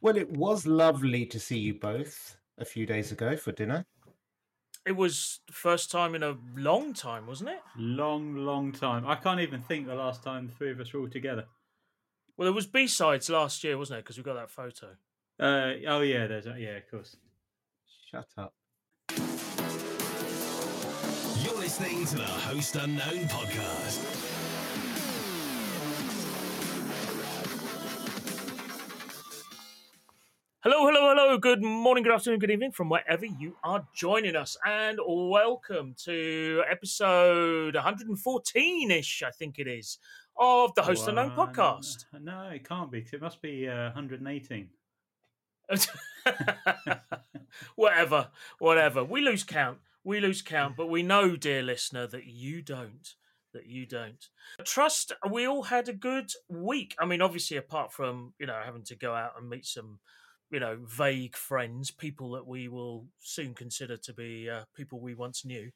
Well, it was lovely to see you both a few days ago for dinner. It was the first time in a long time, wasn't it? Long, long time. I can't even think the last time the three of us were all together. Well, it was B sides last year, wasn't it? Because we got that photo. Uh, oh yeah, there's a, yeah, of course. Shut up. You're listening to the Host Unknown podcast. Hello, hello, hello. Good morning, good afternoon, good evening from wherever you are joining us. And welcome to episode 114 ish, I think it is, of the Host Unknown podcast. No, it can't be. It must be uh, 118. whatever, whatever. We lose count. We lose count, but we know, dear listener, that you don't. That you don't. Trust we all had a good week. I mean, obviously, apart from, you know, having to go out and meet some, you know, vague friends, people that we will soon consider to be uh, people we once knew.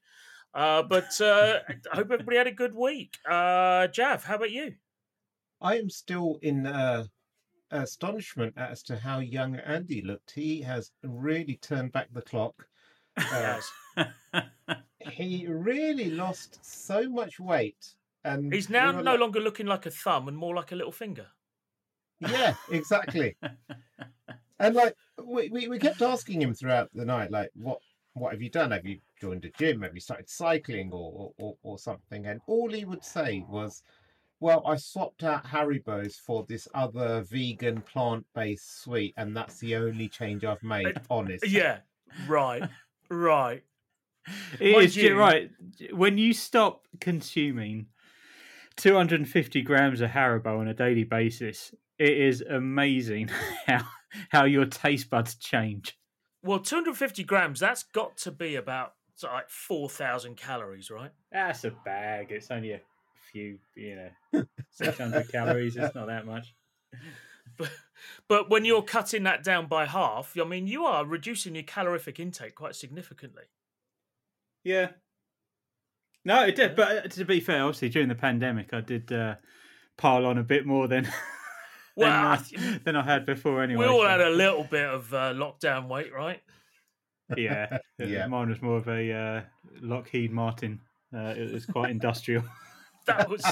Uh, but uh, I hope everybody had a good week. Uh, Jav, how about you? I am still in uh, astonishment as to how young Andy looked. He has really turned back the clock. Uh, he really lost so much weight, and He's now no like- longer looking like a thumb and more like a little finger. Yeah, exactly. and like we, we, we kept asking him throughout the night, like, what what have you done? Have you joined a gym? Have you started cycling or or, or something? And all he would say was, Well, I swapped out Haribo's for this other vegan plant based sweet, and that's the only change I've made, honest. Yeah, right, right. It Mind is you- right. When you stop consuming 250 grams of Haribo on a daily basis, it is amazing how how your taste buds change. Well, 250 grams, that's got to be about like 4,000 calories, right? That's a bag. It's only a few, you know, 600 calories. It's not that much. But, but when you're cutting that down by half, I mean, you are reducing your calorific intake quite significantly. Yeah. No, it did. But uh, to be fair, obviously during the pandemic, I did uh, pile on a bit more than Well, than, I uh, than I had before. Anyway, we all so- had a little bit of uh, lockdown weight, right? yeah, Yeah. Mine was more of a uh, Lockheed Martin. Uh, it was quite industrial. That was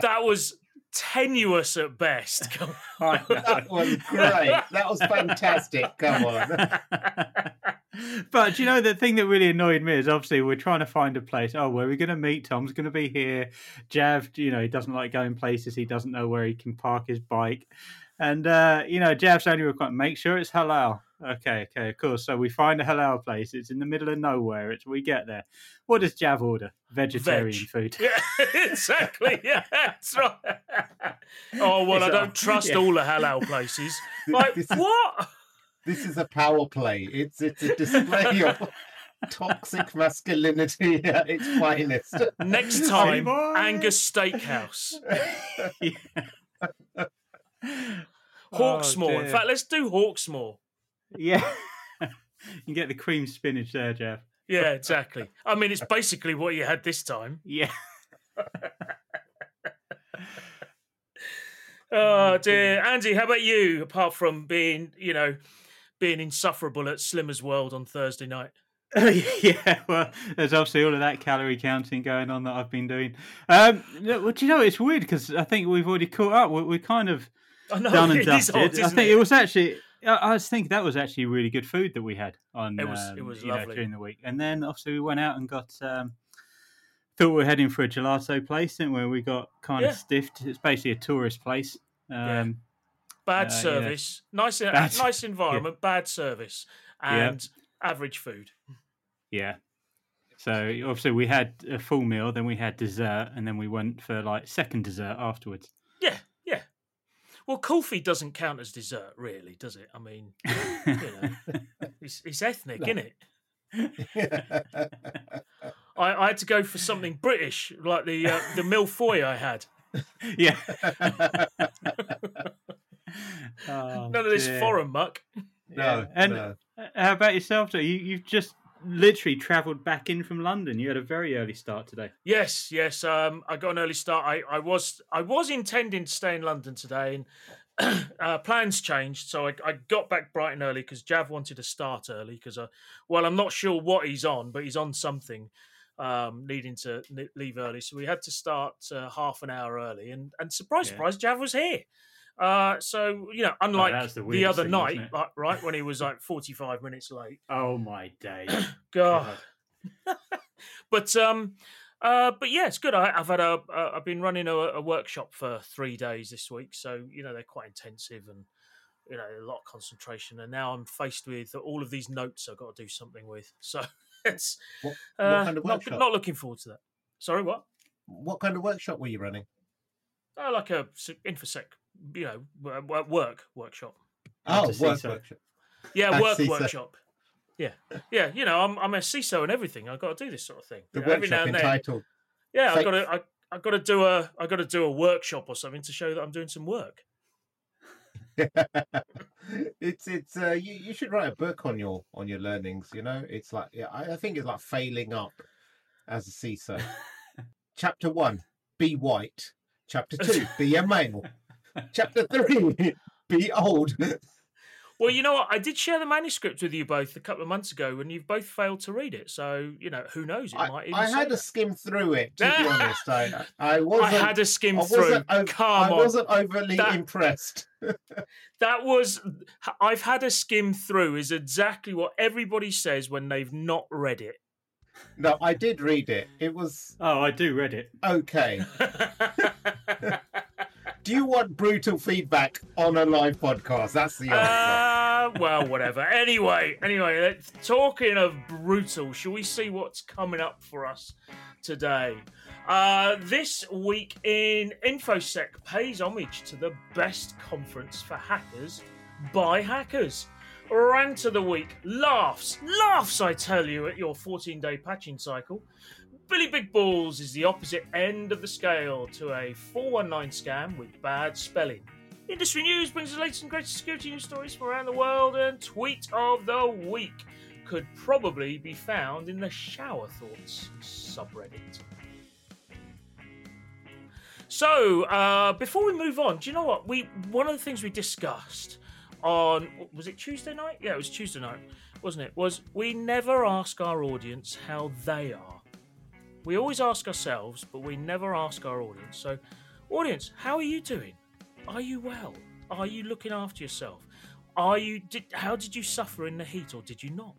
that was tenuous at best. Come I That was great. That was fantastic. Come on. but you know the thing that really annoyed me is obviously we're trying to find a place. Oh, where are we going to meet? Tom's going to be here. Jav, you know, he doesn't like going places. He doesn't know where he can park his bike. And uh, you know, Jav's only requirement: make sure it's halal. Okay, okay, of course. So we find a halal place. It's in the middle of nowhere. It's we get there. What does Jav order? Vegetarian Veg. food. Yeah, exactly. Yeah, that's right. Oh well, I It's a- don't trust yeah. all the halal places. Like what? This is a power play. It's it's a display of toxic masculinity at its finest. Next time, boy. Angus Steakhouse, Oh, Hawksmoor. In oh, fact, let's do Hawksmoor. Yeah. you can get the cream spinach there, Jeff. Yeah, exactly. I mean, it's basically what you had this time. Yeah. Oh, oh dear, Andy, how about you? Apart from being, you know, being insufferable at Slimmer's World on Thursday night. yeah, well, there's obviously all of that calorie counting going on that I've been doing. Um, well, do you know, it's weird because I think we've already caught up. We, we kind of know done and dusted. odd, I think it? was actually. I I was thinking that was actually really good food that we had on. It was- it um, was you know, lovely. during the week, and then obviously we went out and got. Um, thought we were heading for a gelato place, didn't we? We got kind Yeah. of stiffed. It's basically a tourist place. Yeah. Um, bad Uh, yeah. service, nice, uh, Bad- nice environment, bad service, Yeah. and average food. Yeah. So obviously we had a full meal, then we had dessert, and then we went for like second dessert afterwards. Yeah, yeah. Well, coffee doesn't count as dessert, really, does it? I mean, you know, it's, it's ethnic, No. isn't it? I, I had to go for something British, like the uh, the milfoy I had. yeah. Oh, None of this dear. foreign muck. no, And no. how about yourself? Though? You you've just literally travelled back in from London. You had a very early start today. Yes, yes. Um, I got an early start. I, I was I was intending to stay in London today, and uh, plans changed, so I, I got back bright and early because Jav wanted to start early. Because, uh, well, I'm not sure what he's on, but he's on something, um, needing to leave early. So we had to start uh, half an hour early, and and surprise, Yeah. surprise, Jav was here. Uh, so you know, unlike that's the the, other thing, night, wasn't it? like, right when he was like 45 minutes late. Oh my day, God. but um uh but yeah it's good I, i've had a uh, i've been running a, a workshop for three days this week so you know they're quite intensive and you know a lot of concentration and now i'm faced with all of these notes i've got to do something with so it's What, what uh, kind of not, not looking forward to that sorry what What kind of workshop were you running? oh, like a s- infosec you know wo- wo- work workshop Oh, work so. workshop. yeah work see, so- workshop yeah yeah you know i'm i'm a CISO and everything i've got to do this sort of thing The You know, every now workshop and then entitled Yeah, I've got to. I, I've got to do a. I've got to do a workshop or something to show that I'm doing some work. it's it's uh, you, you should write a book on your on your learnings you know it's like yeah I, I think it's like failing up as a CISO chapter one be white chapter two be a male chapter three be old Well, you know what? I did share the manuscript with you both a couple of months ago, and you've both failed to read it. So you know, who knows? It I, might even. I had to skim through it to be honest I I I wasn't had to skim I through. wasn't, ov- Come I wasn't overly That- impressed that was. I've had a skim through. Is exactly what everybody says when they've not read it. no I did read it it was Oh, I do read it. okay do you want brutal feedback on a live podcast that's the answer Uh, well, whatever. Anyway, anyway, let's- talking of brutal, shall we see what's coming up for us today? Uh, this week in InfoSec pays homage to the best conference for hackers by hackers. Rant of the week, laughs, laughs, I tell you, at your 14 day patching cycle. Billy Big Balls is the opposite end of the scale to a 419 scam with bad spelling. Industry news brings the latest and greatest security news stories from around the world, and tweet of the week could probably be found in the Shower Thoughts subreddit. So, uh, before we move on, do you know what? We one of the things we discussed on was it Tuesday night? Yeah, it was Tuesday night, wasn't it? Was we never ask our audience how they are. We always ask ourselves, but we never ask our audience. So, audience, how are you doing? Are you well? Are you looking after yourself? Are you did how did you suffer in the heat or did you not?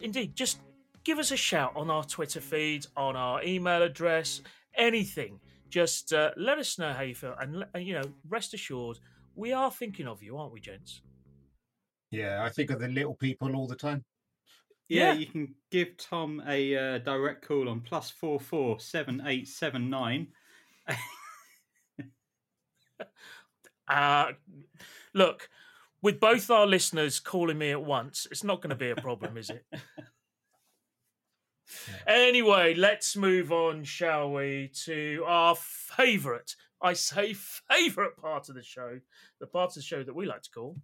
Indeed, just give us a shout on our Twitter feed, on our email address, anything. Just uh, let us know how you feel, and and, you know, rest assured, we are thinking of you, aren't we, gents? Yeah, I think of the little people all the time. Yeah, Yeah. you can give Tom a uh, direct call on plus four four seven eight seven nine. Uh, look, with both our listeners calling me at once, it's not going to be a problem, is it? Anyway, let's move on, shall we, to our favourite, I say favourite part of the show, the part of the show that we like to call.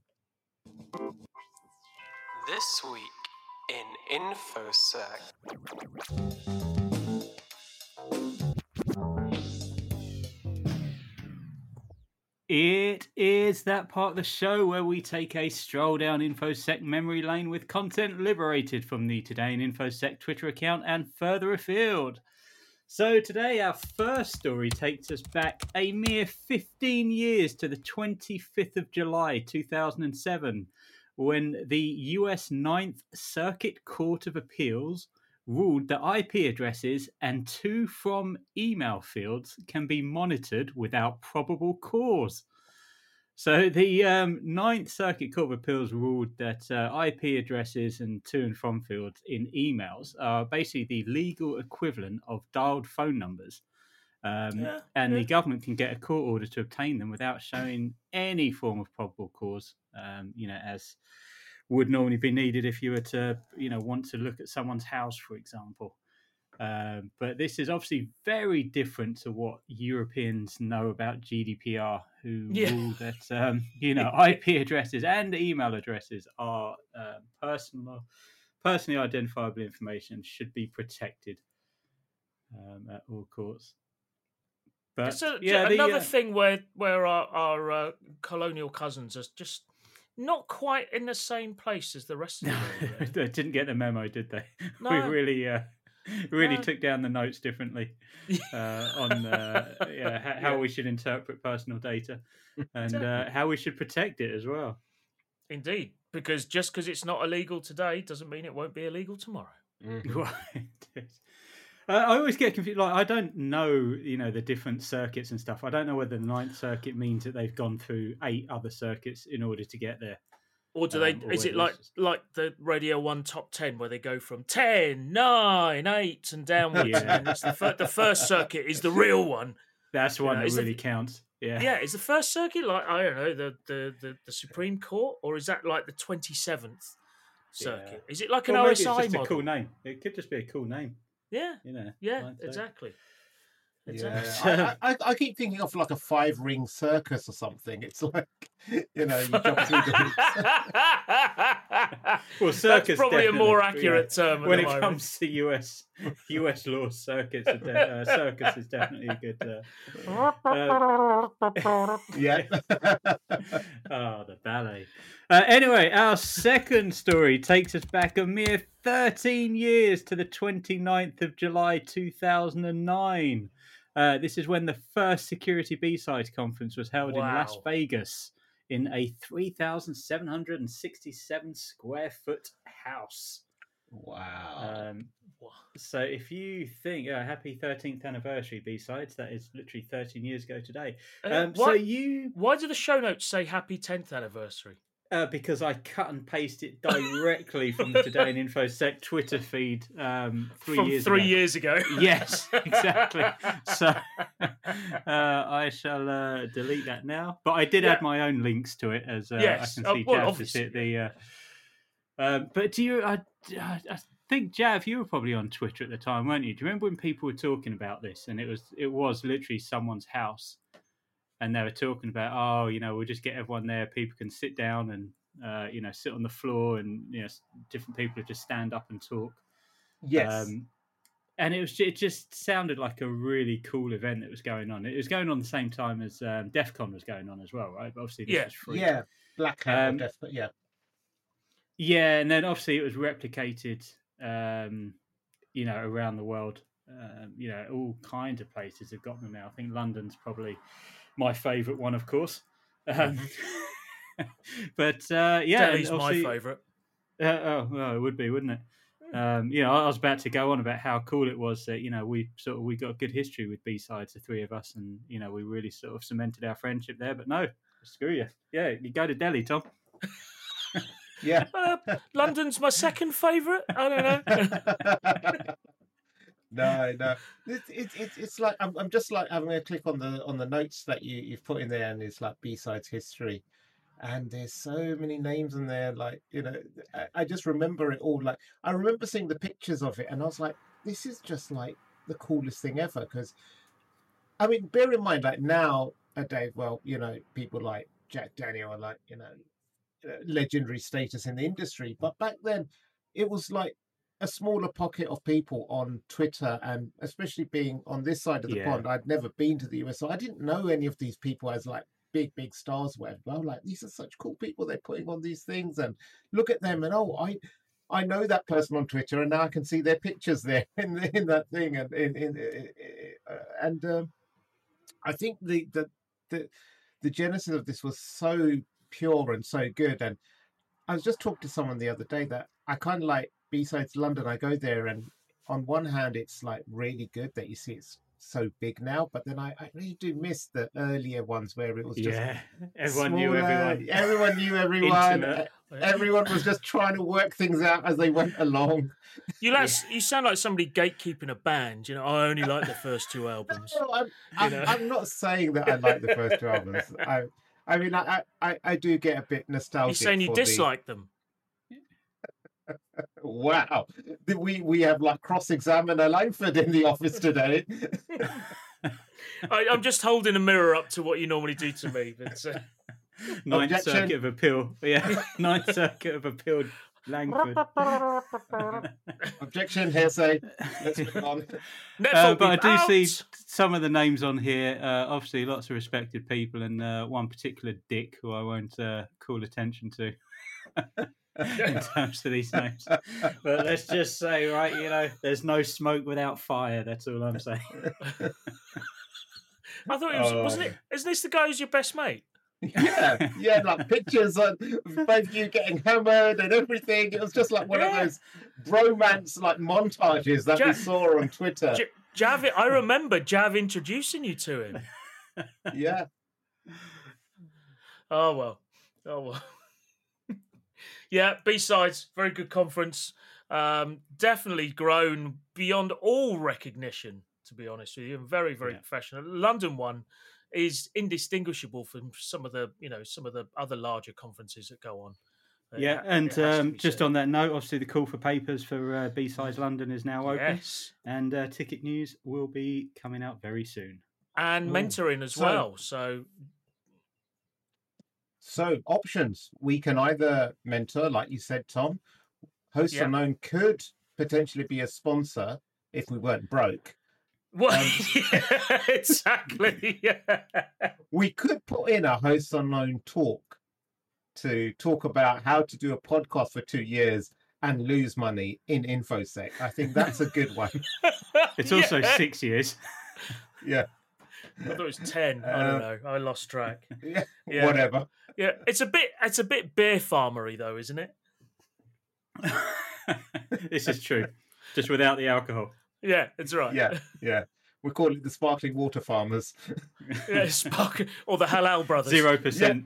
This week in InfoSec. It is that part of the show where we take a stroll down InfoSec memory lane with content liberated from the Today in InfoSec Twitter account and further afield. So today, our first story takes us back a mere 15 years to the 25th of July 2007, when the US Ninth Circuit Court of Appeals ruled that IP addresses and to from email fields can be monitored without probable cause. So the um, Ninth Circuit Court of Appeals ruled that uh, IP addresses and to and from fields in emails are basically the legal equivalent of dialed phone numbers. Um, Yeah, and the government can get a court order to obtain them without showing any form of probable cause, um, you know, as would normally be needed if you were to, you know, want to look at someone's house, for example. Um, but this is obviously very different to what Europeans know about GDPR, who Yeah. rule that um, you know IP addresses and email addresses are uh, personal, personally identifiable information and should be protected um, at all courts. But It's a, yeah, the, another uh, thing where where our, our uh, colonial cousins are just not quite in the same place as the rest of the world. they didn't get the memo, did they? We really, uh, really No. took down the notes differently uh, on uh, yeah, how Yeah. we should interpret personal data and uh, how we should protect it as well. Indeed, because just because it's not illegal today doesn't mean it won't be illegal tomorrow. Mhm. Right. I always get confused. Like, I don't know, you know, the different circuits and stuff. I don't know whether the Ninth Circuit means that they've gone through eight other circuits in order to get there. Or do they? Um, or is it like just- like the Radio One Top Ten where they go from 10, 9, 8 and downwards? Yeah. And it's the, fir- the first circuit is the real one. That's the one know, that is the- really counts. Yeah. Yeah, is the first circuit like I don't know the the the, the Supreme Court, or is that like the twenty seventh circuit? Is it like an Well, maybe it's RSI just model? a cool name. It could just be a cool name, Yeah, you know. yeah, Ninth Circuit. exactly. Yeah, I, I, I keep thinking of like a five ring circus or something. It's like, you know, you jump through the hoops. Well, circus That's probably a more definitely, yeah. accurate term when it moment. comes to US US law circuits, de- uh, circus is definitely a good. Uh, uh, yeah. oh, the ballet. Uh, anyway, our second story takes us back a mere 13 years to the 29th of July 2009. Uh, this is when the first Security B-Side conference was held in Las Vegas in a 3,767 square foot house. wow. Um, so if you think, uh, happy 13th anniversary B-Sides, that is literally 13 years ago today. Uh, Um, so you why do the show notes say happy tenth anniversary? Uh, because I cut and paste it directly from the Today in InfoSec Twitter feed um, three From years three ago. years ago. Yes, exactly. so uh, I shall uh, delete that now. But I did Yeah. add my own links to it, as uh, Yes. I can Oh, see well, obviously, the. Uh, um, but do you? I, I I think Jav, you were probably on Twitter at the time, weren't you? Do you remember when people were talking about this, and it was it was literally someone's house, and they were talking about, oh, you know, we'll just get everyone there. People can sit down and uh, you know sit on the floor, and you know, different people just stand up and talk. yes. Um, and it was it just sounded like a really cool event that was going on. It was going on the same time as um, DEF CON was going on as well, right? But obviously this Yeah. yeah. Black Hat, Um, but yeah. Yeah, and then obviously it was replicated, um, you know, around the world. Um, you know, all kinds of places have got them now. I think London's probably my favourite one, of course. Um, but uh, yeah, and Delhi's my favourite. Uh, oh, well, it would be, wouldn't it? Um, you know, I was about to go on about how cool it was that you know we sort of we got a good history with B sides, the three of us, and you know we really sort of cemented our friendship there. But no, screw you. Yeah, you go to Delhi, Tom. Yeah. Uh, London's my second favourite. I don't know. no, no. It's it's it's, it's like I'm, I'm just like having a click on the on the notes that you you've put in there, and it's like B sides history, and there's so many names in there. Like you know, I, I just remember it all. Like I remember seeing the pictures of it, and I was like, this is just like the coolest thing ever. Because I mean, bear in mind, like now a day, well, you know, people like Jack Daniel are like you know uh, legendary status in the industry, but back then it was like a smaller pocket of people on Twitter, and especially being on this side of the Yeah. pond, I'd never been to the US, so I didn't know any of these people as like big, big stars. Whatever. But I'm like, these are such cool people. They're putting on these things, and look at them, and oh, I. I know that person on Twitter, and now I can see their pictures there in the, in that thing, and in, in, uh, and um, I think the, the the the genesis of this was so pure and so good. And I was just talking to someone the other day that I kind of like B-Sides London. I go there, and on one hand, it's like really good that you see it's so big now, but then I, I really do miss the earlier ones where it was just Yeah, everyone knew everyone. Everyone knew everyone. Everyone was just trying to work things out as they went along. You like, you sound like somebody gatekeeping a band. You know, I only like the first two albums. No, I'm, I'm? I'm not saying that I like the first two albums. I, I mean, I, I, I do get a bit nostalgic. You're saying you for the- dislike them. Wow, we we have like cross-examiner Langford in the office today. I, I'm just holding a mirror up to what you normally do to me. But uh, Ninth Objection. Circuit of Appeal. Yeah, Ninth Circuit of Appeal Langford. Objection, hearsay. Let's move on. Netball Uh, but I people do see some of the names on here. Uh, obviously, lots of respected people, and uh, one particular dick who I won't uh, call attention to in terms of these names. But let's just say, right, you know, there's no smoke without fire. That's all I'm saying. I thought it was, oh. wasn't Oh. it? Isn't this the guy who's your best mate? yeah, yeah, like pictures of both you getting hammered and everything. It was just like one Yeah. of those bromance like montages that we saw on Twitter. J- Jav, I remember Jav introducing you to him. Yeah, Oh well. Oh well. Yeah, B sides, very good conference. Um, definitely grown beyond all recognition, to be honest with you, and very, very Yeah. professional. London one is indistinguishable from some of the, you know, some of the other larger conferences that go on. It Yeah, and it has to um, just said. on that note, obviously the call for papers for uh, B Sides London is now open, yes, and uh, ticket news will be coming out very soon. and Ooh. mentoring as So- well. So So options. We can either mentor, like you said, Tom. Host Yeah. Unknown could potentially be a sponsor if we weren't broke. well, Um, yeah, exactly. Yeah. We could put in a Hosts Unknown talk to talk about how to do a podcast for two years and lose money in InfoSec. I think that's a good one. It's also Yeah. six years. Yeah. I thought it was ten. I don't Uh, know. I lost track. Yeah, Yeah. whatever. Yeah, it's a bit. It's a bit beer farmery though, isn't it? this is true, just without the alcohol. Yeah, it's right. Yeah, yeah. We call it the sparkling water farmers. yeah. Spark or the Halal brothers. Zero percent.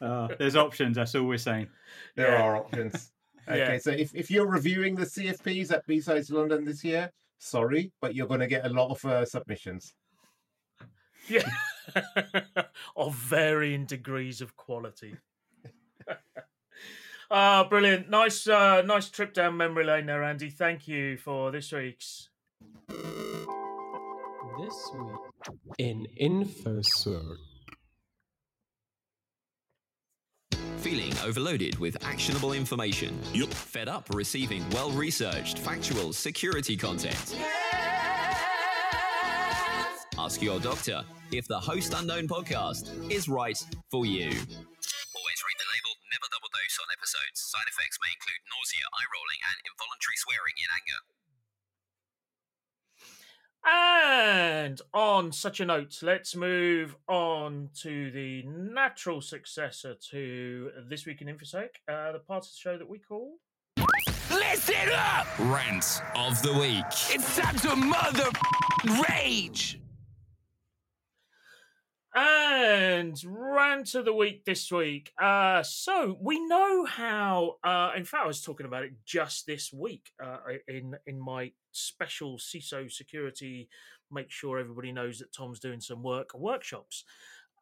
Uh, there's options. That's all we're saying. There Yeah. are options. Okay, Yeah. so if, if you're reviewing the CFPs at B-Sides London this year, sorry, but you're going to get a lot of uh, submissions. Yeah. of varying degrees of quality. Ah, brilliant! Nice, uh, nice trip down memory lane there, Andy. Thank you for this week's. This week in InfoSec. Feeling overloaded with actionable information? Yup. Fed up receiving well researched, factual security content? Ask your doctor if the Host Unknown podcast is right for you. Always read the label, never double dose on episodes. Side effects may include nausea, eye rolling, and involuntary swearing in anger. And on such a note, let's move on to the natural successor to this week in InfoSec, uh, the part of the show that we call. Listen up! Rant of the week. It's time to mother rage! And rant of the week this week. Uh, so we know how. Uh, in fact, I was talking about it just this week uh, in in my special CISO security. Make sure everybody knows that Tom's doing some work workshops,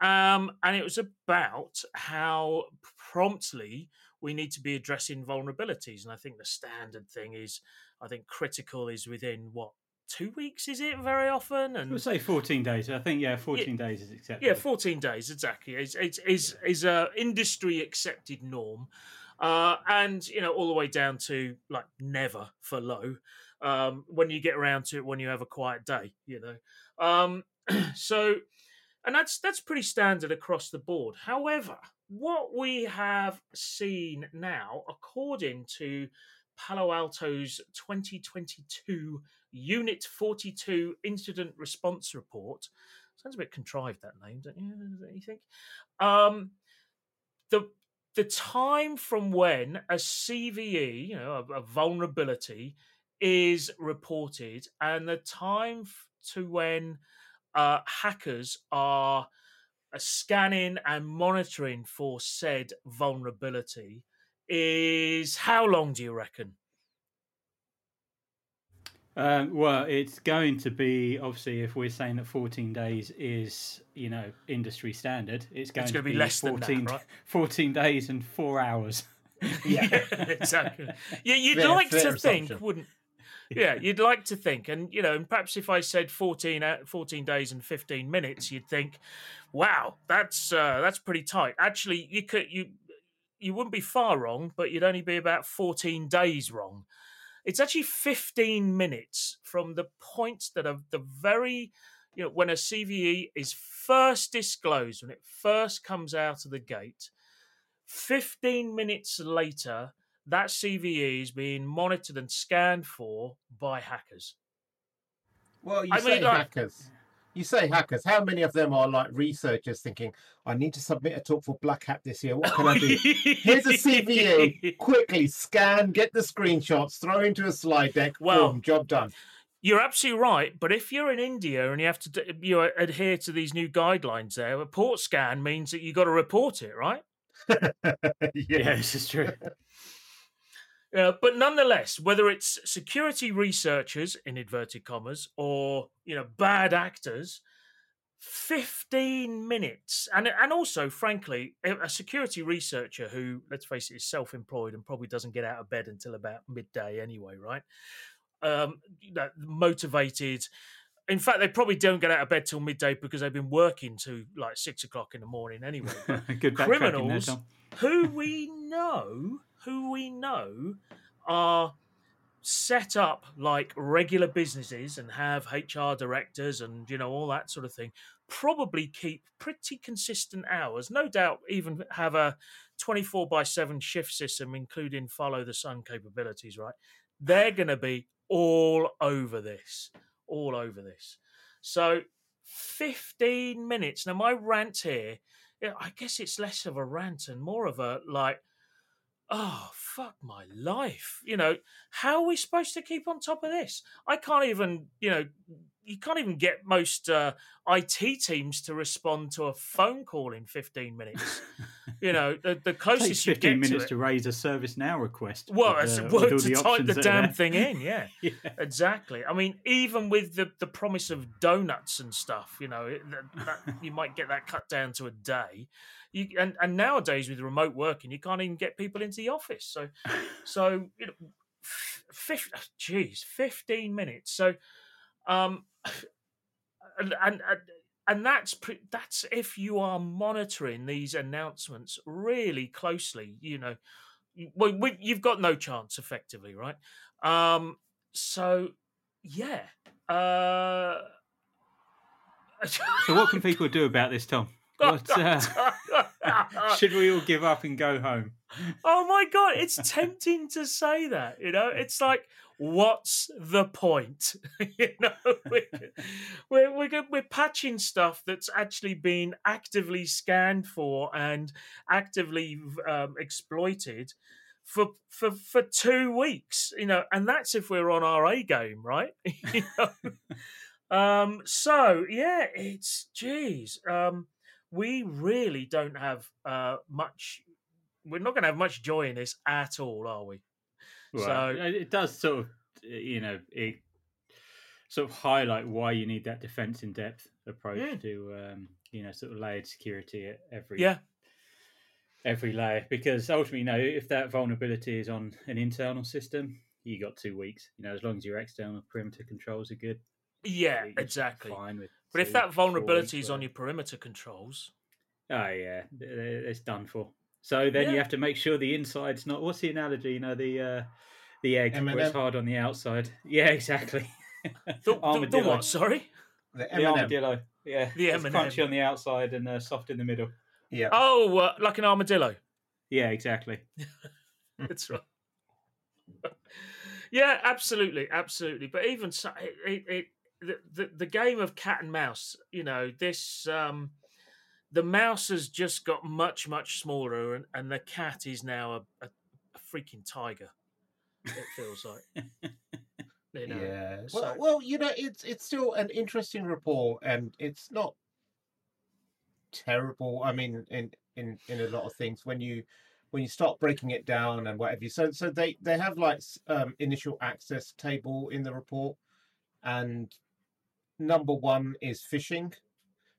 um, and it was about how promptly we need to be addressing vulnerabilities. And I think the standard thing is, I think critical is within what two weeks is it very often, and We'll say 14 days. I think, yeah, 14 days is acceptable. yeah, fourteen days exactly. Is is is is a industry accepted norm, uh, and you know all the way down to like never for low. Um, when you get around to it, when you have a quiet day, you know. Um, so, and that's that's pretty standard across the board. However, what we have seen now, according to Palo Alto's 2022 Unit 42 Incident Response Report. Sounds a bit contrived that name, don't you? Don't you think? Um, the the time from when a CVE, you know, a, a vulnerability, is reported, and the time f- to when uh, hackers are uh, scanning and monitoring for said vulnerability is how long do you reckon? Um, well, it's going to be obviously if we're saying that 14 days is you know industry standard, it's going gonna to be less than that, 14, right? 14 days and four hours. Yeah, exactly. Yeah, you'd Fair- like fair to think, wouldn't? Yeah, you'd like to think, and you know, and perhaps if I said 14, uh, 14 days and fifteen minutes, you'd think, "Wow, that's uh, that's pretty tight." Actually, you could you you wouldn't be far wrong, but you'd only be about fourteen days wrong. It's actually fifteen minutes from the point that of the very you know when a CVE is first disclosed, when it first comes out of the gate. Fifteen minutes later, that CVE is being monitored and scanned for by hackers. Well, you I say mean, like- hackers. You say hackers. How many of them are like researchers thinking, I need to submit a talk for Black Hat this year. What can I do? Here's a CVE. Quickly scan, get the screenshots, throw into a slide deck. Well, boom, job done. You're absolutely right, but if you're in India and you have to you know, adhere to these new guidelines, there, a port scan means that you've got to report it, right? yeah. Yeah, this is true. Uh, but nonetheless, whether it's security researchers in inverted commas or you know bad actors, fifteen minutes, and and also, frankly, a security researcher who, let's face it, is self-employed and probably doesn't get out of bed until about midday anyway, right? Um, you know, motivated. In fact, they probably don't get out of bed till midday because they've been working to like six o'clock in the morning anyway. Good backtracking there, criminals who we know, who we know are set up like regular businesses and have HR directors and you know all that sort of thing probably keep pretty consistent hours. No doubt even have a 24 by 7 shift system including follow the sun capabilities right? They're going to be all over this all over this. So 15 minutes. Now my rant here I guess it's less of a rant and more of a like, oh fuck my life. You know, how are we supposed to keep on top of this? I can't even, you know, you can't even get most uh, IT teams to respond to a phone call in 15 minutes. you know, the, the It takes closest you 15 get minutes to to, raise a ServiceNow request. Well, with, uh, well, to the type the damn thing in, yeah. Yeah. Exactly. I mean, even with the, the promise of donuts and stuff, you know, it, that, that, you might get that cut down to a day. You and, and nowadays with remote working, you can't even get people into the office. So, so you know, fif- geez, fifteen minutes. So, um, and and and, and that's pre- that's if you are monitoring these announcements really closely. You know, well, we, you've got no chance, effectively, right? Um, so yeah. Uh, So, what can people do about this, Tom? What, uh, should we all give up and go home? Oh my god, it's tempting to say that. You know, it's like, what's the point? you know, we're, we're we're we're patching stuff that's actually been actively scanned for and actively um, exploited for for for two weeks. You know, and that's if we're on our A game, right? you know. Um, so yeah, it's geez. Um, we really don't have uh, much. We're not going to have much joy in this at all, are we? Well, So- it does sort of, you know, it sort of highlight why you need that defense in depth approach Mm. to, um, you know, sort of layered security at every Yeah, every layer. Because ultimately, you know, if that vulnerability is on an internal system, you got two weeks. You know, as long as your external perimeter controls are good, yeah, exactly. Fine with But if that vulnerability is on your perimeter controls, Oh yeah, it's done for. So then you have to make sure the inside's not. What's the analogy? You know the uh, the egg where it's M&M. hard on the outside. Yeah, exactly. the, the, the Armadillo. what? Sorry. The The M&M. armadillo. Yeah, The M&M. crunchy on the outside and uh, soft in the middle. Yeah. Oh, uh, like an armadillo. Yeah, exactly. That's right. yeah, absolutely, absolutely. But even so, it, it, it the, the the game of cat and mouse. You know, this um, the mouse has just got much much smaller, and, and the cat is now a, a, a freaking tiger. It feels like. You know, Yeah. so- Well, well, you know, it's it's still an interesting report, and it's not terrible. I mean, in in in a lot of things, when you when you start breaking it down and whatever. you So so they they have like um, initial access table in the report, and number one is phishing.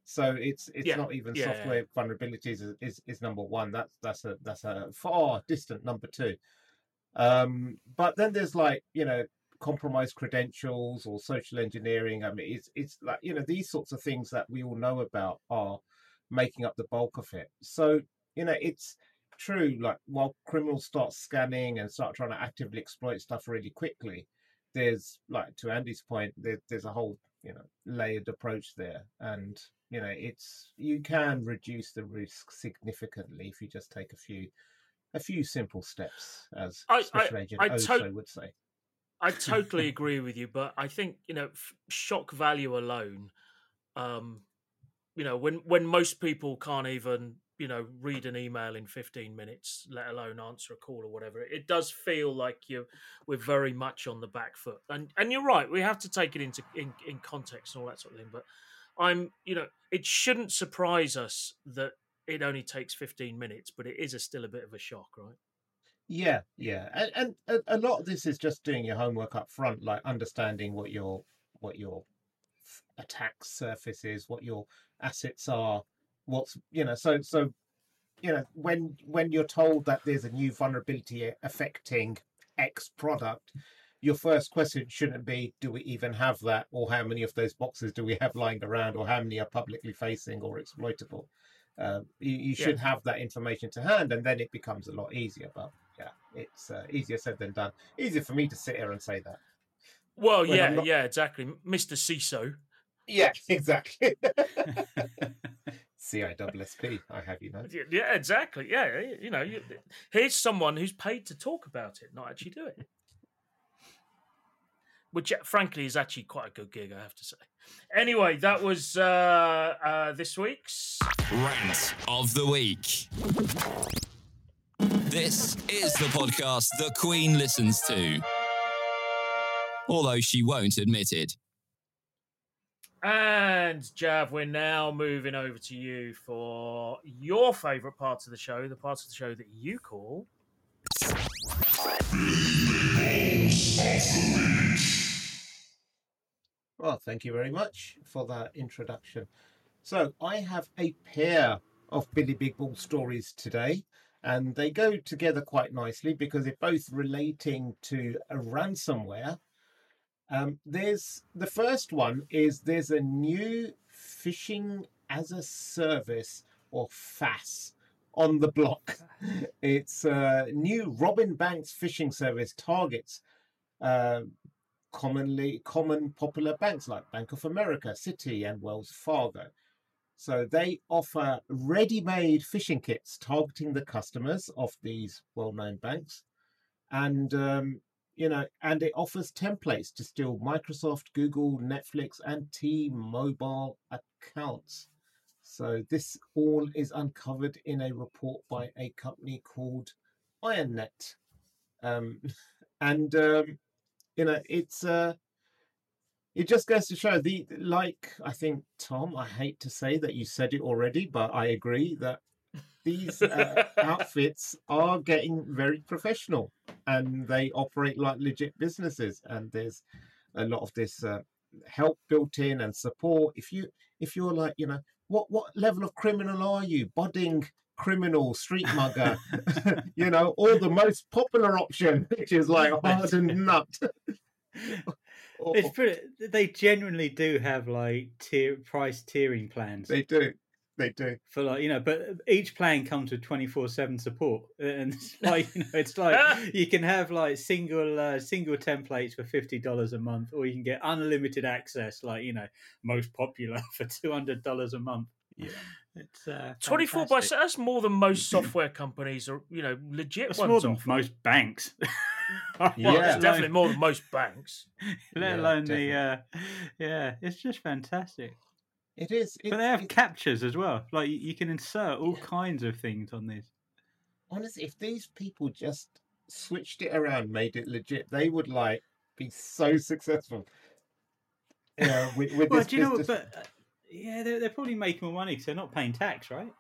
So it's it's Yeah, not even yeah, yeah. software vulnerabilities is, is is number one. That's that's a that's a far distant number two. Um, but then there's like you know compromised credentials or social engineering. I mean, it's it's like you know these sorts of things that we all know about are making up the bulk of it. So you know it's true. Like while criminals start scanning and start trying to actively exploit stuff really quickly, there's like to Andy's point, there, there's a whole you know layered approach there, and you know it's you can reduce the risk significantly if you just take a few a few simple steps, as I- I- Special Agent I Oso tot- would say. I totally agree with you, but I think you know f- shock value alone. Um, you know, when when most people can't even you know read an email in fifteen minutes, let alone answer a call or whatever, it does feel like you we're very much on the back foot. And and you're right, we have to take it into in, in context and all that sort of thing. But I'm you know, it shouldn't surprise us that it only takes fifteen minutes, but it is a, still a bit of a shock, right? Yeah, yeah, and, and a, a lot of this is just doing your homework up front, like understanding what your what your attack surface is, what your assets are, what's you know. So so you know when when you're told that there's a new vulnerability affecting X product, your first question shouldn't be, do we even have that, or how many of those boxes do we have lying around, or how many are publicly facing or exploitable. Um, you, you Yeah. should have that information to hand, and then it becomes a lot easier. But yeah, it's uh, easier said than done. Easier for me to sit here and say that. Well, yeah, not- yeah, exactly, Mister CISO. Yeah, exactly. CISSP, I have you know. Yeah, yeah, exactly. Yeah, you know, you, here's someone who's paid to talk about it, not actually do it. Which, frankly, is actually quite a good gig, I have to say. Anyway, that was uh, uh, this week's. Rant of the week. This is the podcast the Queen listens to. Although she won't admit it. And Jav, we're now moving over to you for your favourite parts of the show, the parts of the show that you call. Well, thank you very much for that introduction. So, I have a pair of Billy Big Ball stories today, and they go together quite nicely because they're both relating to a ransomware. Um, there's the first one is there's a new phishing as a service or FAS on the block. It's a new Robin Banks phishing service targets uh, commonly common popular banks like Bank of America, Citi, and Wells Fargo. So they offer ready-made phishing kits targeting the customers of these well-known banks, and um, you know, and it offers templates to steal Microsoft, Google, Netflix, and T-Mobile accounts. So this all is uncovered in a report by a company called IronNet, um, and um, you know, it's uh, it just goes to show the like I think Tom. I hate to say that you said it already, but I agree that these uh, outfits are getting very professional and they operate like legit businesses. And there's a lot of this uh, help built in and support. If you if you're like you know what what level of criminal are you, budding criminal, street mugger, you know, or the most popular option, which is like hardened nut. Or- It's pretty, they genuinely do have like tier price tiering plans. They do, they do. for like you know, but each plan comes with twenty four seven support, and it's like you know, it's like you can have like single uh, single templates for fifty dollars a month, or you can get unlimited access, like you know, most popular for two hundred dollars a month. Yeah. It's uh, 24 by fantastic. 7, that's more than most software companies or, you know, legit It's ones more than offer. most banks. Well, Yeah. it's definitely more than most banks. let Yeah, alone the uh, yeah, it's just fantastic. It is. But they have it- CAPTCHAs as well. Like you, you can insert all kinds of things on this. honestly, if these people just switched it around, made it legit, they would like be so successful. Yeah, with, with well, this do you know? But uh, yeah, they're, they're probably making more money because they're not paying tax, right?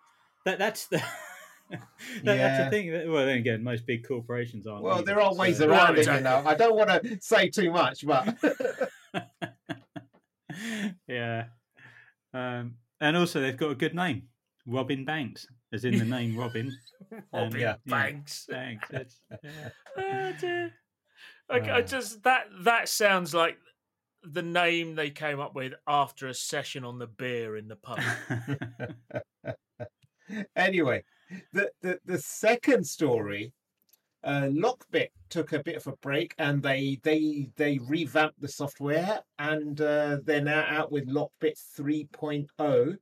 That that's the that, that's Yeah. the thing. Well, then again, most big corporations aren't. Well, either, there are ways so- around it, you know. I don't want to say too much, but yeah, um, and also they've got a good name, Robin Banks, as in the name Robin. Robin yeah, yeah. Banks. Banks. It's, yeah. Oh, dear. Like, I Ah. just that that sounds like the name they came up with after a session on the beer in the pub. anyway, the, the the second story, uh, Lockbit took a bit of a break and they they they revamped the software and uh, they're now out with Lockbit 3.0.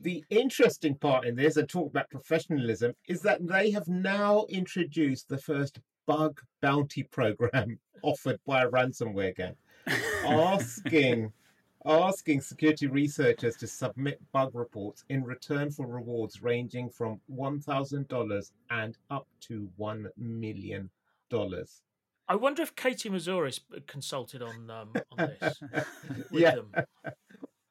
The interesting part in this, and talk about professionalism, is that they have now introduced the first bug bounty program offered by a ransomware gang, asking asking security researchers to submit bug reports in return for rewards ranging from $1,000 and up to $1 million. I wonder if Katie Moussouris consulted on um, on this with yeah, them.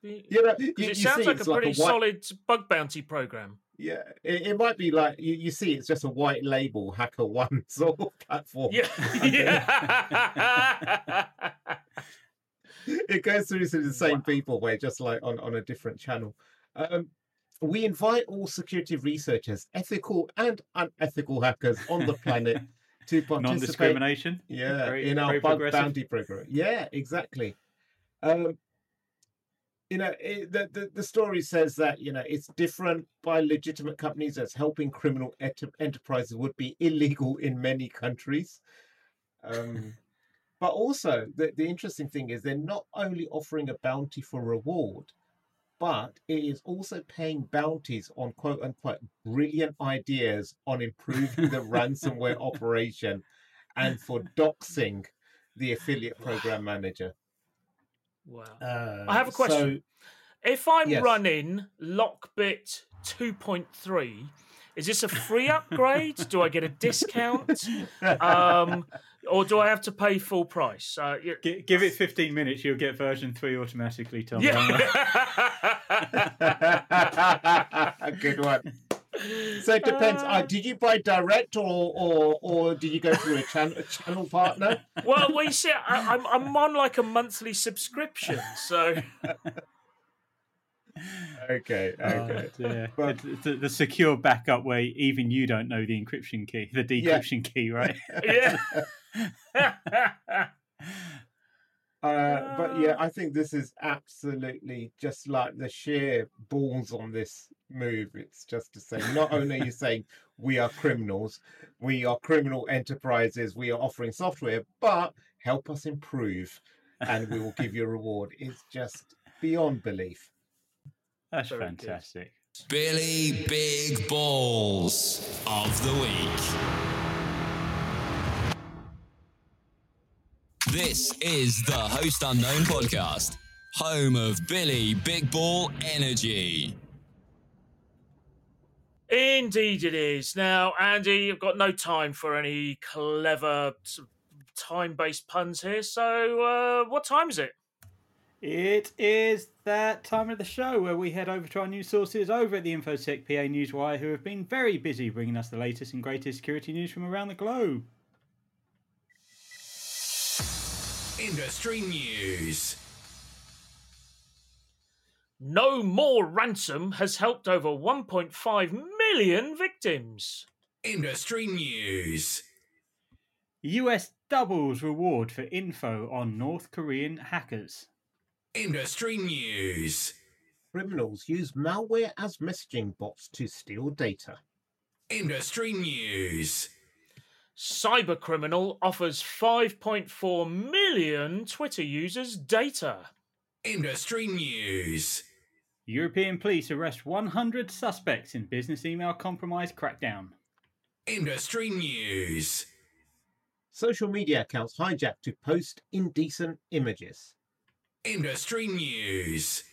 You know, you, it sounds like a pretty white, solid bug bounty program. Yeah, it, it might be like you, you see it's just a white label Hacker One sort of platform. Yeah. yeah. it goes through to the same people where just like on, on a different channel. Um, we invite all security researchers, ethical and unethical hackers on the planet to participate Non-discrimination. Yeah, Very- in our bug bounty program. Yeah, exactly. Um, you know, it, the, the the story says that you know it's different by legitimate companies as helping criminal enter- enterprises would be illegal in many countries. Um, but also, the, the interesting thing is they're not only offering a bounty for reward, but it is also paying bounties on quote unquote brilliant ideas on improving the ransomware operation and for doxing the affiliate program manager. Wow. Uh, I have a question. So, If I'm yes. running Lockbit 2.3, is this a free upgrade? do I get a discount? Um, or do I have to pay full price? Uh, yeah. Gi- give it 15 minutes, you'll get version 3 automatically, Tom. Yeah. Good one. So it depends. Uh, did you buy direct or or or did you go through a, chan- a channel partner? well, we see. I, I'm I'm on like a monthly subscription, so Okay, Oh, okay. dear. But- It's- it's the, the secure backup way even you don't know the encryption key, the Yeah. decryption key, right? yeah. Uh, but yeah, I think this is absolutely just like the sheer balls on this move. It's just to say, not only are you saying we are criminals, we are criminal enterprises, we are offering software, but help us improve and we will give you a reward. It's just beyond belief. That's Very good. fantastic. Billy Big Balls of the Week. This is the Host Unknown podcast, home of Billy Big Ball Energy. Indeed, it is. Now, Andy, I've got no time for any clever time based puns here. So, uh, what time is it? It is that time of the show where we head over to our news sources over at the InfoSec PA Newswire, who have been very busy bringing us the latest and greatest security news from around the globe. Industry News. No More Ransom has helped over 1.5 million victims. Industry News. US doubles reward for info on North Korean hackers. Industry News. Criminals use malware as messaging bots to steal data. Industry News. Cybercriminal offers 5.4 million Twitter users data. Industry News. European police arrest 100 suspects in business email compromise crackdown. Industry News. Social media accounts hijacked to post indecent images. Industry News.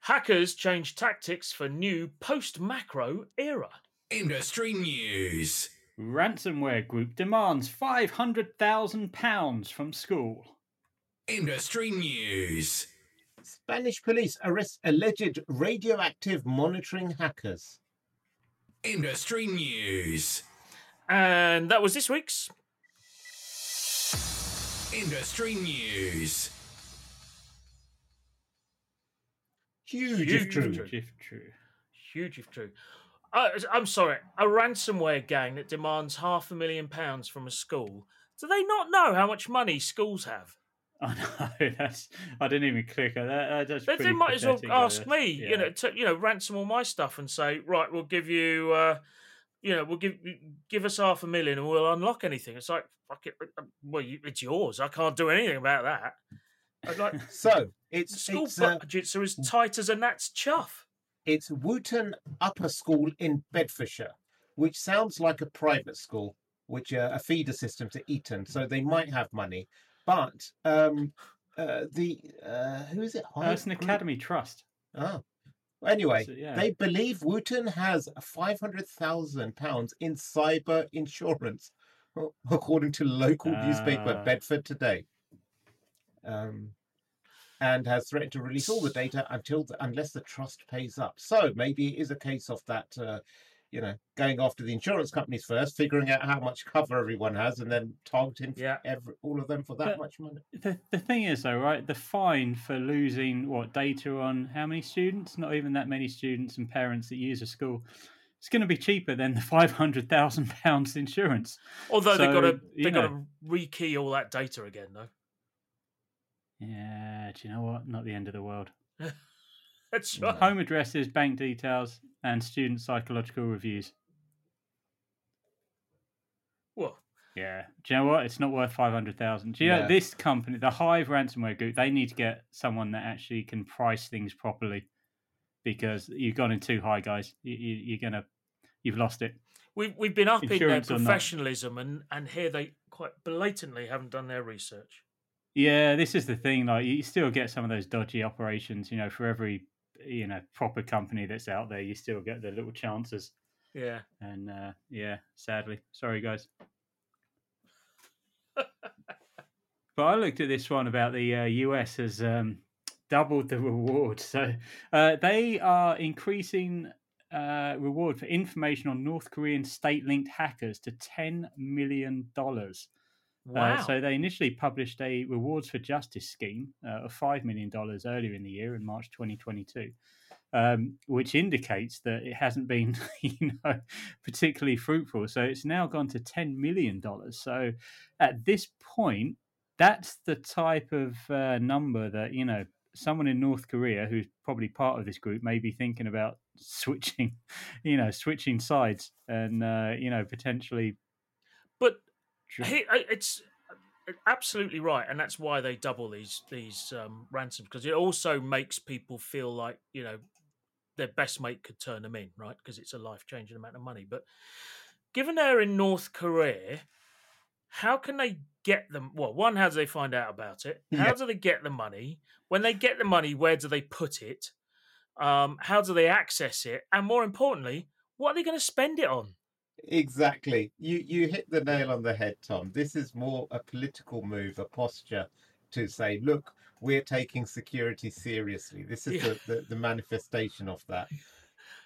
Hackers change tactics for new post macro era. Industry News. Ransomware group demands £500,000 from school. Industry News. Spanish police arrest alleged radioactive monitoring hackers. Industry News. And that was this week's. Industry News. Huge, Huge if true. true. If true. Huge if true. Uh, I'm sorry, a ransomware gang that demands half a million pounds from a school Do they not know how much money schools have? I know that's. I didn't even click on that. That's They, they pretty might as well ask me, yeah. you know, to you know, ransom all my stuff and say, right, we'll give you, uh, you know, we'll give give us half a million and we'll unlock anything. It's like, fuck it, uh, well, you, it's yours. I can't do anything about that. I'd like So it's school it's uh, budgets are as tight as a gnat's chuff. It's Wootton Upper School in Bedfordshire, which sounds like a private school, which uh, a feeder system to Eton, so they might have money. But um, uh, the uh, who is it? Uh, it's an academy trust. Oh. Anyway, So, yeah. they believe Wootton has five hundred thousand pounds in cyber insurance, according to local newspaper Ah. Bedford Today. Um, and has threatened to release all the data until the, unless the trust pays up. So maybe it is a case of that, uh, you know, going after the insurance companies first, figuring out how much cover everyone has, and then targeting Yeah. every, all of them for that But- much money. The, the thing is, though, right? The fine for losing what data on how many students? Not even that many students and parents that use a school. It's going to be cheaper than the five hundred thousand pounds insurance. Although they've got to you they've got to rekey all that data again, though. Yeah, do you know what? Not the end of the world. That's right. Home addresses, bank details, and student psychological reviews. What? Yeah. Do you know what? It's not worth five hundred thousand. Do you know this company, the Hive ransomware group? They need to get someone that actually can price things properly, because you've gone in too high, guys. You, you, you're gonna, you've lost it. we've we've been up in their Insurance or not. professionalism, and and here they quite blatantly haven't done their research. Yeah, this is the thing. Like, you still get some of those dodgy operations. You know, for every you know proper company that's out there, you still get the little chances. Yeah. And uh, yeah, sadly, sorry guys. but I looked at this one about the uh, US has um, doubled the reward. So uh, they are increasing uh, reward for information on North Korean state-linked hackers to ten million dollars. Wow. Uh, so they initially published a rewards for justice scheme uh, of five million dollars earlier in the year, in March 2022, um, which indicates that it hasn't been, you know, particularly fruitful. So it's now gone to ten million dollars. So at this point, that's the type of uh, number that you know someone in North Korea who's probably part of this group may be thinking about switching, you know, switching sides and uh, you know potentially. but he, uh, it's absolutely right, and that's why they double these these um, ransoms because it also makes people feel like you know their best mate could turn them in, right? Because it's a life changing amount of money. But given they're in North Korea, how can they get them? Well, one, how do they find out about it? How Yeah. do they get the money? When they get the money, where do they put it? Um, how do they access it? And more importantly, what are they going to spend it on? Exactly. You you hit the nail on the head, Tom. This is more a political move, a posture to say, look, we're taking security seriously. This is Yeah. the, the, the manifestation of that.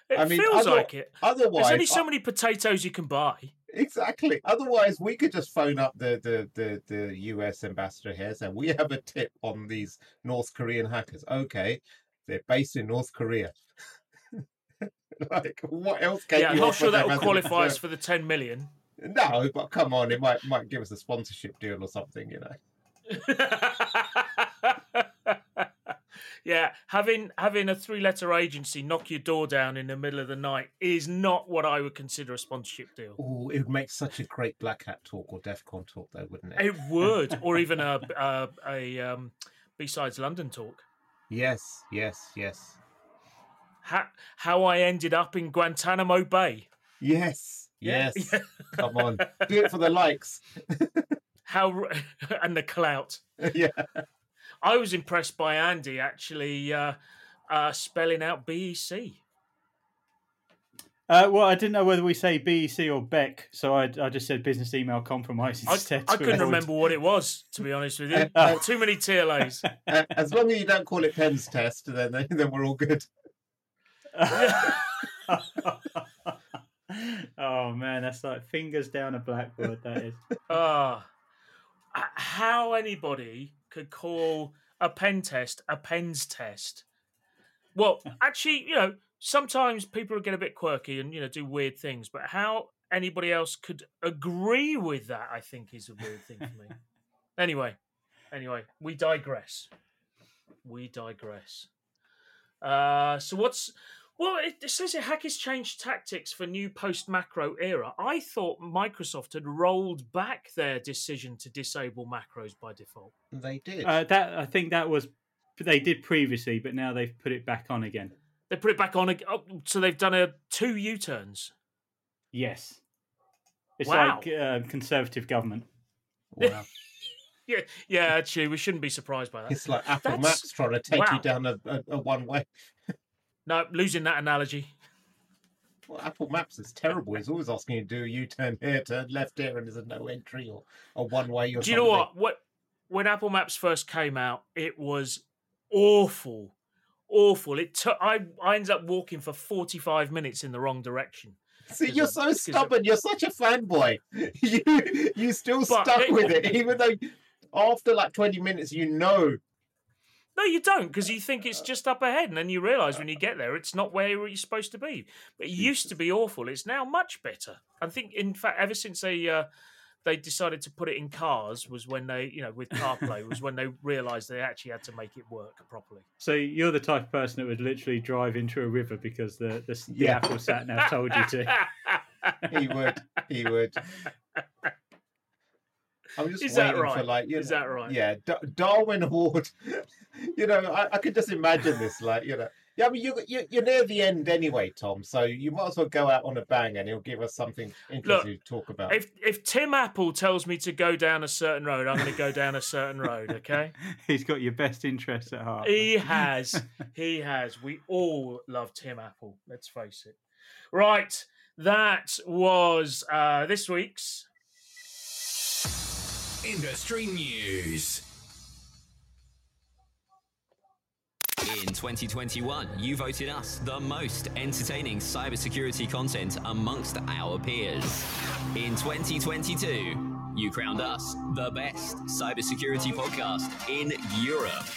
It I mean, feels other- like it. Otherwise, There's only so many potatoes you can buy. exactly. Otherwise, we could just phone up the, the, the, the US ambassador here and say, we have a tip on these North Korean hackers. Okay, they're based in North Korea. like, what else can Yeah, I'm not sure that will qualify us for the 10 million. No, but come on, it might might give us a sponsorship deal or something, you know. yeah, having having a three letter agency knock your door down in the middle of the night is not what I would consider a sponsorship deal. Oh, it would make such a great Black Hat talk or DefCon talk, though, wouldn't it? It would, or even a a, a um, B-sides London talk. Yes, yes, yes, How, how I ended up in Guantanamo Bay. yes, yes. yeah. Come on, do it for the likes. How and the clout. yeah, I was impressed by Andy actually uh, uh, spelling out BEC. Uh, well, I didn't know whether we say BEC or Beck, so I, I just said business email compromise I, instead. I to couldn't avoid- remember what it was, to be honest with you. Uh, Too many TLAs. Uh, as long as you don't call it Penn's test, then then we're all good. oh man, that's like fingers down a blackboard. That is. Ah, h- how anybody could call a pen test a pens test? Well, actually, you know, sometimes people get a bit quirky and you know do weird things. But how anybody else could agree with that. I think is a weird thing for me. anyway, anyway, we digress. We digress. Uh, so what's well? It, it says here Hackers changed tactics for new post macro era. I thought Microsoft had rolled back their decision to disable macros by default. They did. Uh, that I think that was they did previously, but now they've put it back on again. They put it back on. ag- Oh, so they've done a two U turns. Yes, it's Wow. like uh, conservative government. wow. Yeah, yeah. Actually, we shouldn't be surprised by that. It's like Apple That's- Maps trying to take wow. you down a, a, a one way. No, losing that analogy. Well, Apple Maps is terrible. It's always asking you to do a U turn here, turn left here, and there's a no entry or a one way Do you know what? What when Apple Maps first came out, it was awful, awful. It took. I I ended up walking for forty five minutes in the wrong direction. See, you're so of- stubborn. You're such a fanboy. You you still stuck it- with it, even though after like 20 minutes, you know. No, you don't, because you think it's just up ahead, and then you realise when you get there, it's not where you're supposed to be. But it used to be awful. It's now much better. I think, in fact, ever since they uh, they decided to put it in cars, was when they, you know, with CarPlay, was when they realised they actually had to make it work properly. So you're the type of person that would literally drive into a river because the the, the Yeah. Apple sat nav told you to. He would. He would. I'm just Is that waiting for right? like you Is know, that right? Yeah, D- Darwin Award. you know, I, I could just imagine this. Like you know, yeah. I mean, you, you you're near the end anyway, Tom. So you might as well go out on a bang, and he'll give us something interesting to talk about. If if Tim Apple tells me to go down a certain road, I'm going to go down a certain road. Okay, He's got your best interests at heart. he has, he has. We all love Tim Apple. Let's face it. Right, that was uh, this week's. Industry news. In 2021, you voted us the most entertaining cybersecurity content amongst our peers. In 2022, you crowned us the best cybersecurity podcast in Europe.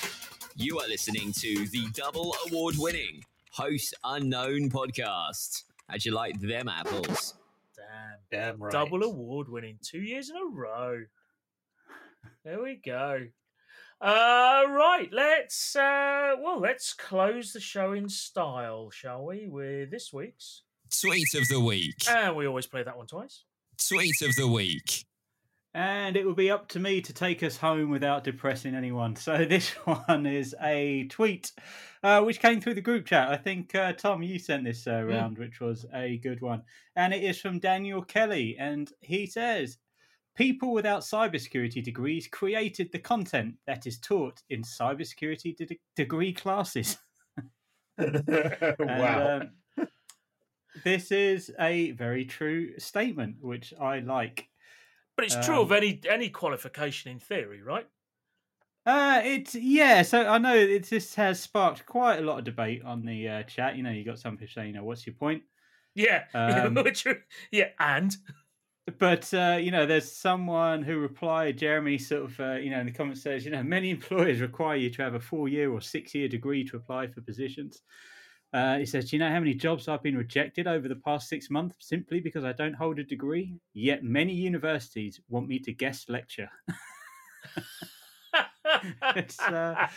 You are listening to the double award winning Host Unknown podcast. How'd you like them apples? Damn. Damn right. Double award winning two years in a row. There we go. Uh, right, let's uh, well, let's close the show in style, shall we? With this week's, Tweet of the week. and we always play that one twice. Tweet of the week. And it will be up to me to take us home without depressing anyone. So this one is a tweet uh, which came through the group chat. I think, uh, Tom, you sent this uh, round, which was a good one. And it is from Daniel Kelly. And he says, People without cybersecurity degrees created the content that is taught in cybersecurity de- degree classes. wow. Um, this is a very true statement, which I like. But it's true of Um, any any qualification in theory, right? Uh, it's yeah. So I know it this has sparked quite a lot of debate on the uh, chat. You know, you got some people saying, "You know, what's your point?" Yeah, Um, yeah, and But uh, you know, there's someone who replied, Jeremy, sort of, uh, you know, in the comments says, you know, many employers require you to have a four-year or six-year degree to apply for positions. Uh, he says, "Do you know how many jobs I've been rejected over the past six months simply because I don't hold a degree? Yet many universities want me to guest lecture." It's, uh,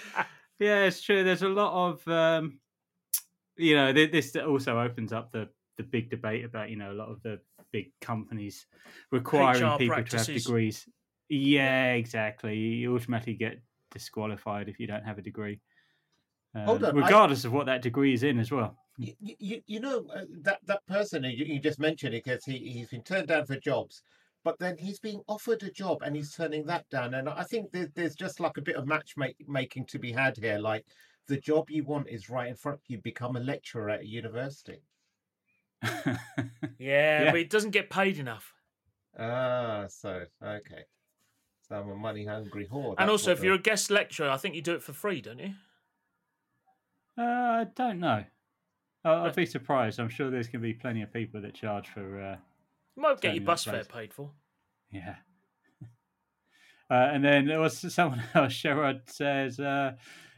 Yeah, it's true. There's a lot of, um, you know, th- this also opens up the the big debate about you know a lot of the big companies requiring HR people to have degrees. Yeah, exactly. You automatically get disqualified if you don't have a degree, Hold Um, on, I- regardless of what that degree is in as well. you, you, you know uh, that that person you, you just mentioned because he he's been turned down for jobs, but then he's being offered a job and he's turning that down. And I think there's there's just like a bit of matchmaking to be had here. Like the job you want is right in front of you. Become a lecturer at a university. yeah, Yeah. but it doesn't get paid enough. Ah, so okay. So I'm a money hungry whore. and that's also, what if you're a guest lecturer, I think you do it for free, don't you? uh, I don't know. I- I'd be surprised. I'm sure there's going to be plenty of people that charge for. Uh, You might get your bus fare paid for. Yeah. Uh, and then there was someone else, Sherrod says, uh,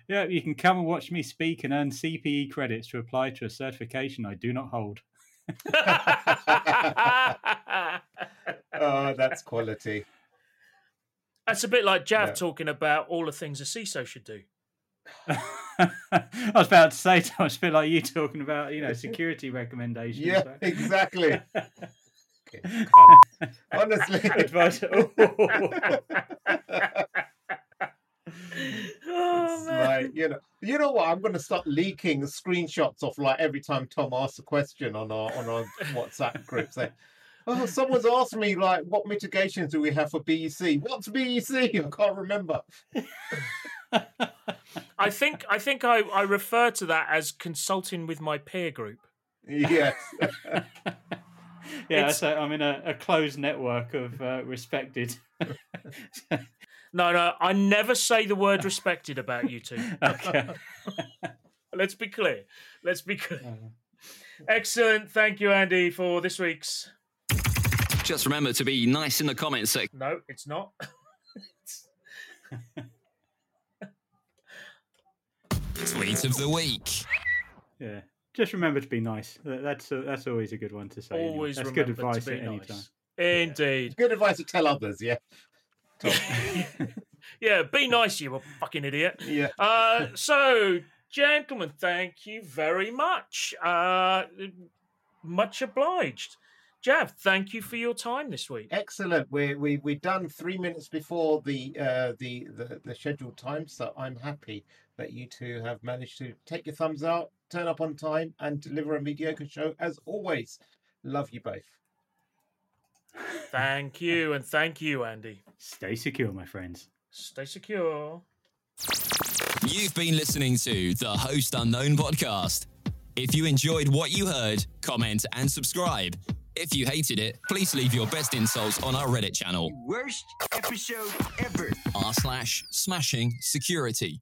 Yeah, you can come and watch me speak and earn CPE credits to apply to a certification I do not hold. Oh, that's quality. That's a bit like Jav Yeah. talking about all the things a CISO should do. I was about to say, Thomas, I feel like you talking about, you know, security recommendations. Yeah, so- exactly. Honestly. Advice. Oh, like you know, you know what? I'm going to start leaking screenshots of like every time Tom asks a question on our on our WhatsApp group. Say, "Oh, someone's asked me like, what mitigations do we have for BEC? What's BEC? I can't remember." I think I think I, I refer to that as consulting with my peer group. Yes, yeah, It's- so I'm in a, a closed network of uh, respected. No, no, I never say the word respected about you two. okay. Let's be clear. Let's be clear. Uh, Excellent. Thank you, Andy, for this week's. Just remember to be nice in the comments section. No, it's not. Tweet of the week. yeah. Just remember to be nice. That's a, that's always a good one to say. anyway. Always That's remember good advice to be at any nice. Indeed. good advice to tell others. Yeah, Tom. yeah, be nice, you fucking idiot. yeah. Uh, so, gentlemen, thank you very much. Uh, much obliged. Jav, thank you for your time this week. Excellent. We we we done three minutes before the uh the, the the scheduled time, so I'm happy that you two have managed to take your thumbs out, turn up on time, and deliver a mediocre show as always. Love you both. Thank you, and thank you, Andy. Stay secure, my friends. Stay secure. You've been listening to the Host Unknown podcast. If you enjoyed what you heard, comment and subscribe. If you hated it, please leave your best insults on our Reddit channel, Worst episode ever. r slash smashing security.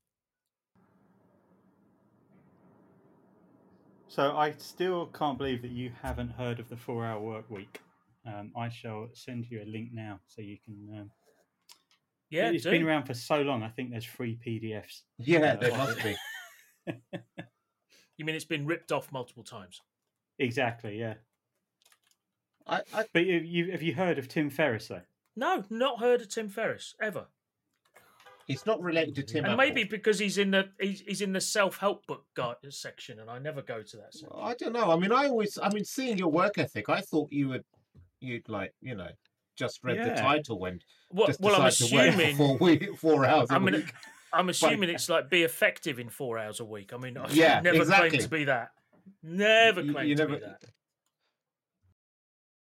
So I still can't believe that you haven't heard of the four-hour work week. Um, I shall send you a link now so you can. Um, Yeah, it's do. been around for so long. I think there's free PDFs. Yeah, Uh, there must be. You mean it's been ripped off multiple times? Exactly, yeah. I, I But you, you have you heard of Tim Ferriss though? No, not heard of Tim Ferriss ever. it's not related to Tim. and Apple. maybe because he's in the he's, he's in the self help book guide section, and I never go to that section. I don't know. I mean, I always, I mean, seeing your work ethic, I thought you would, you'd like, you know, just read the title and Well, just well I'm decide to work assuming for four, week, four hours I mean. I'm assuming it's like be effective in four hours a week. I mean, I Yeah, never exactly. to be that. Never You- you to never- be that.